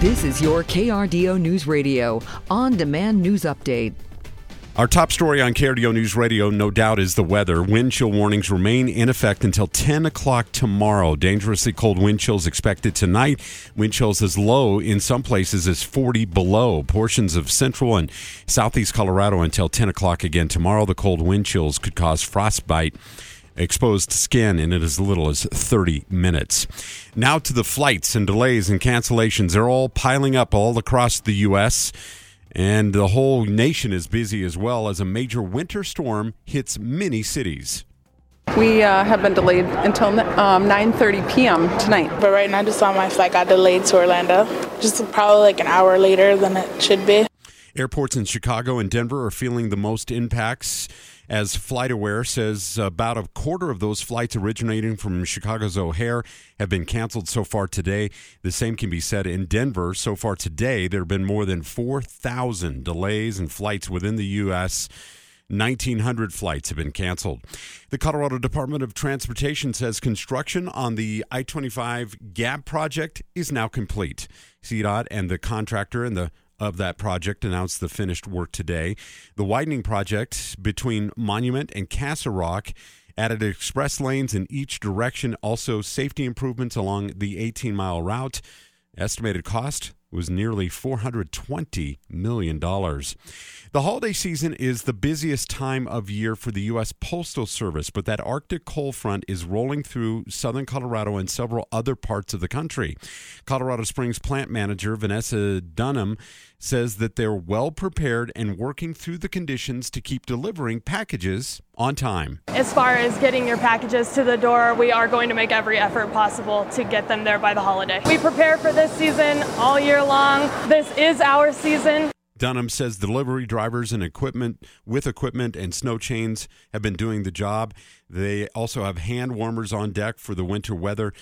This is your KRDO News Radio on demand news update. Our top story on KRDO News Radio, no doubt, is the weather. Wind chill warnings remain in effect until 10 o'clock tomorrow. Dangerously cold wind chills expected tonight. Wind chills as low in some places as 40 below. Portions of central and southeast Colorado until 10 o'clock again tomorrow. The cold wind chills could cause frostbite exposed skin in it as little as 30 minutes. Now to the flights and delays and cancellations. They're all piling up all across the U.S. And the whole nation is busy as well as a major winter storm hits many cities. We uh, have been delayed until um, 9:30 p.m. tonight. But right now, just saw my flight got delayed to Orlando, just probably like an hour later than it should be. Airports in Chicago and Denver are feeling the most impacts as FlightAware says about a quarter of those flights originating from Chicago's O'Hare have been canceled so far today. The same can be said in Denver. So far today, there have been more than 4,000 delays in flights within the U.S. 1,900 flights have been canceled. The Colorado Department of Transportation says construction on the I 25 GAP project is now complete. CDOT and the contractor and the of that project announced the finished work today. The widening project between Monument and Castle Rock added express lanes in each direction, also safety improvements along the 18 mile route. Estimated cost was nearly $420 million. The holiday season is the busiest time of year for the U.S. Postal Service, but that Arctic cold front is rolling through southern Colorado and several other parts of the country. Colorado Springs plant manager Vanessa Dunham says that they're well prepared and working through the conditions to keep delivering packages on time. As far as getting your packages to the door, we are going to make every effort possible to get them there by the holiday. We prepare for this season all year long. This is our season. Dunham says delivery drivers and equipment with equipment and snow chains have been doing the job. They also have hand warmers on deck for the winter weather.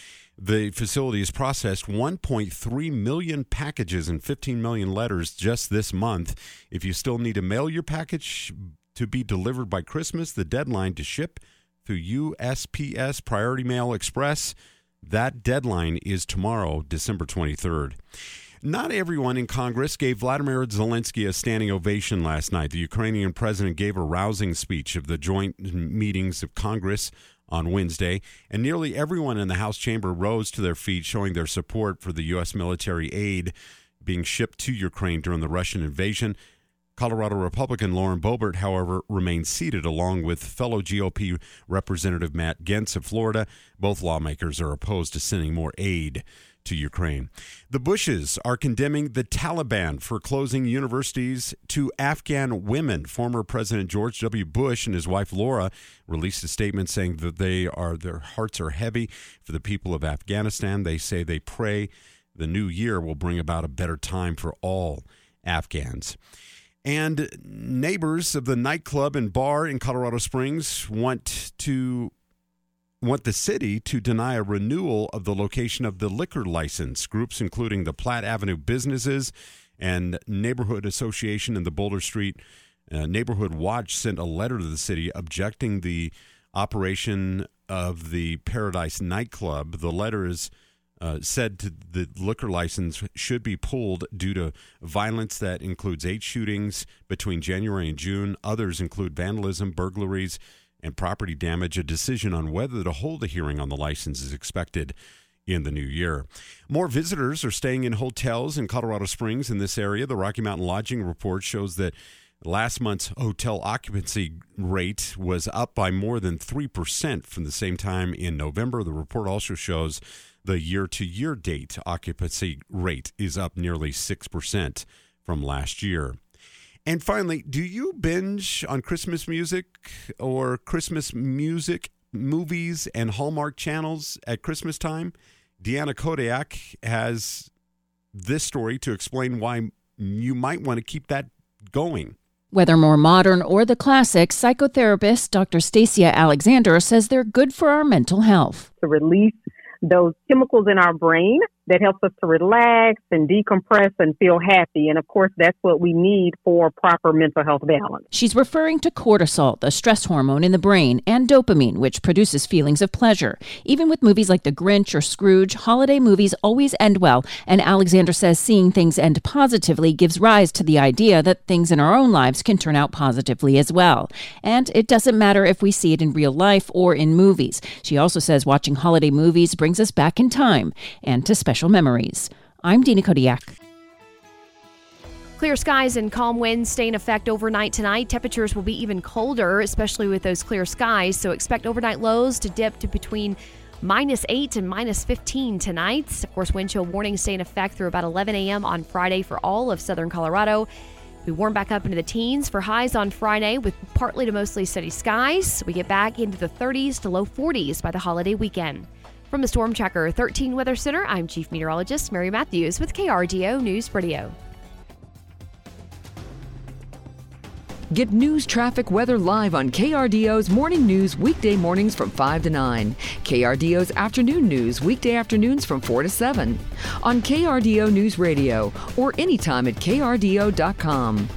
The facility has processed 1.3 million packages and 15 million letters just this month. If you still need to mail your package to be delivered by Christmas, the deadline to ship through USPS Priority Mail Express, that deadline is tomorrow, December 23rd. Not everyone in Congress gave Vladimir Zelensky a standing ovation last night. The Ukrainian president gave a rousing speech of the joint meetings of Congress on Wednesday, and nearly everyone in the House chamber rose to their feet, showing their support for the U.S. military aid being shipped to Ukraine during the Russian invasion. Colorado Republican Lauren Boebert, however, remains seated along with fellow GOP Representative Matt Gaetz of Florida. Both lawmakers are opposed to sending more aid to Ukraine. The Bushes are condemning the Taliban for closing universities to Afghan women. Former President George W. Bush and his wife Laura released a statement saying that they are their hearts are heavy for the people of Afghanistan. They say they pray the new year will bring about a better time for all Afghans. And neighbors of the nightclub and bar in Colorado Springs want to want the city to deny a renewal of the location of the liquor license. Groups including the Platte Avenue Businesses and Neighborhood Association and the Boulder Street uh, Neighborhood Watch sent a letter to the city objecting the operation of the Paradise nightclub. The letter is uh, said to the liquor license should be pulled due to violence that includes eight shootings between January and June. Others include vandalism, burglaries, and property damage. A decision on whether to hold a hearing on the license is expected in the new year. More visitors are staying in hotels in Colorado Springs in this area. The Rocky Mountain Lodging Report shows that last month's hotel occupancy rate was up by more than 3% from the same time in November. The report also shows the year to year date occupancy rate is up nearly 6% from last year. And finally, do you binge on Christmas music or Christmas music movies and Hallmark channels at Christmas time? Deanna Kodiak has this story to explain why you might want to keep that going. Whether more modern or the classics, psychotherapist Dr. Stacia Alexander says they're good for our mental health. To release those chemicals in our brain that helps us to relax and decompress and feel happy. And of course, that's what we need for proper mental health balance. She's referring to cortisol, the stress hormone in the brain, and dopamine, which produces feelings of pleasure. Even with movies like The Grinch or Scrooge, holiday movies always end well. And Alexander says seeing things end positively gives rise to the idea that things in our own lives can turn out positively as well. And it doesn't matter if we see it in real life or in movies. She also says watching holiday movies brings us back in time and to special special memories. I'm Dina Kodiak. Clear skies and calm winds stay in effect overnight tonight. Temperatures will be even colder, especially with those clear skies. So expect overnight lows to dip to between minus 8 and minus 15 tonight. Of course, wind chill warnings stay in effect through about 11 a.m. on Friday for all of southern Colorado. We warm back up into the teens for highs on Friday with partly to mostly sunny skies. We get back into the 30s to low 40s by the holiday weekend. From the Storm Tracker 13 Weather Center, I'm Chief Meteorologist Mary Matthews with KRDO News Radio. Get news, traffic, weather live on KRDO's morning news weekday mornings from 5 to 9. KRDO's afternoon news weekday afternoons from 4 to 7. On KRDO News Radio or anytime at KRDO.com.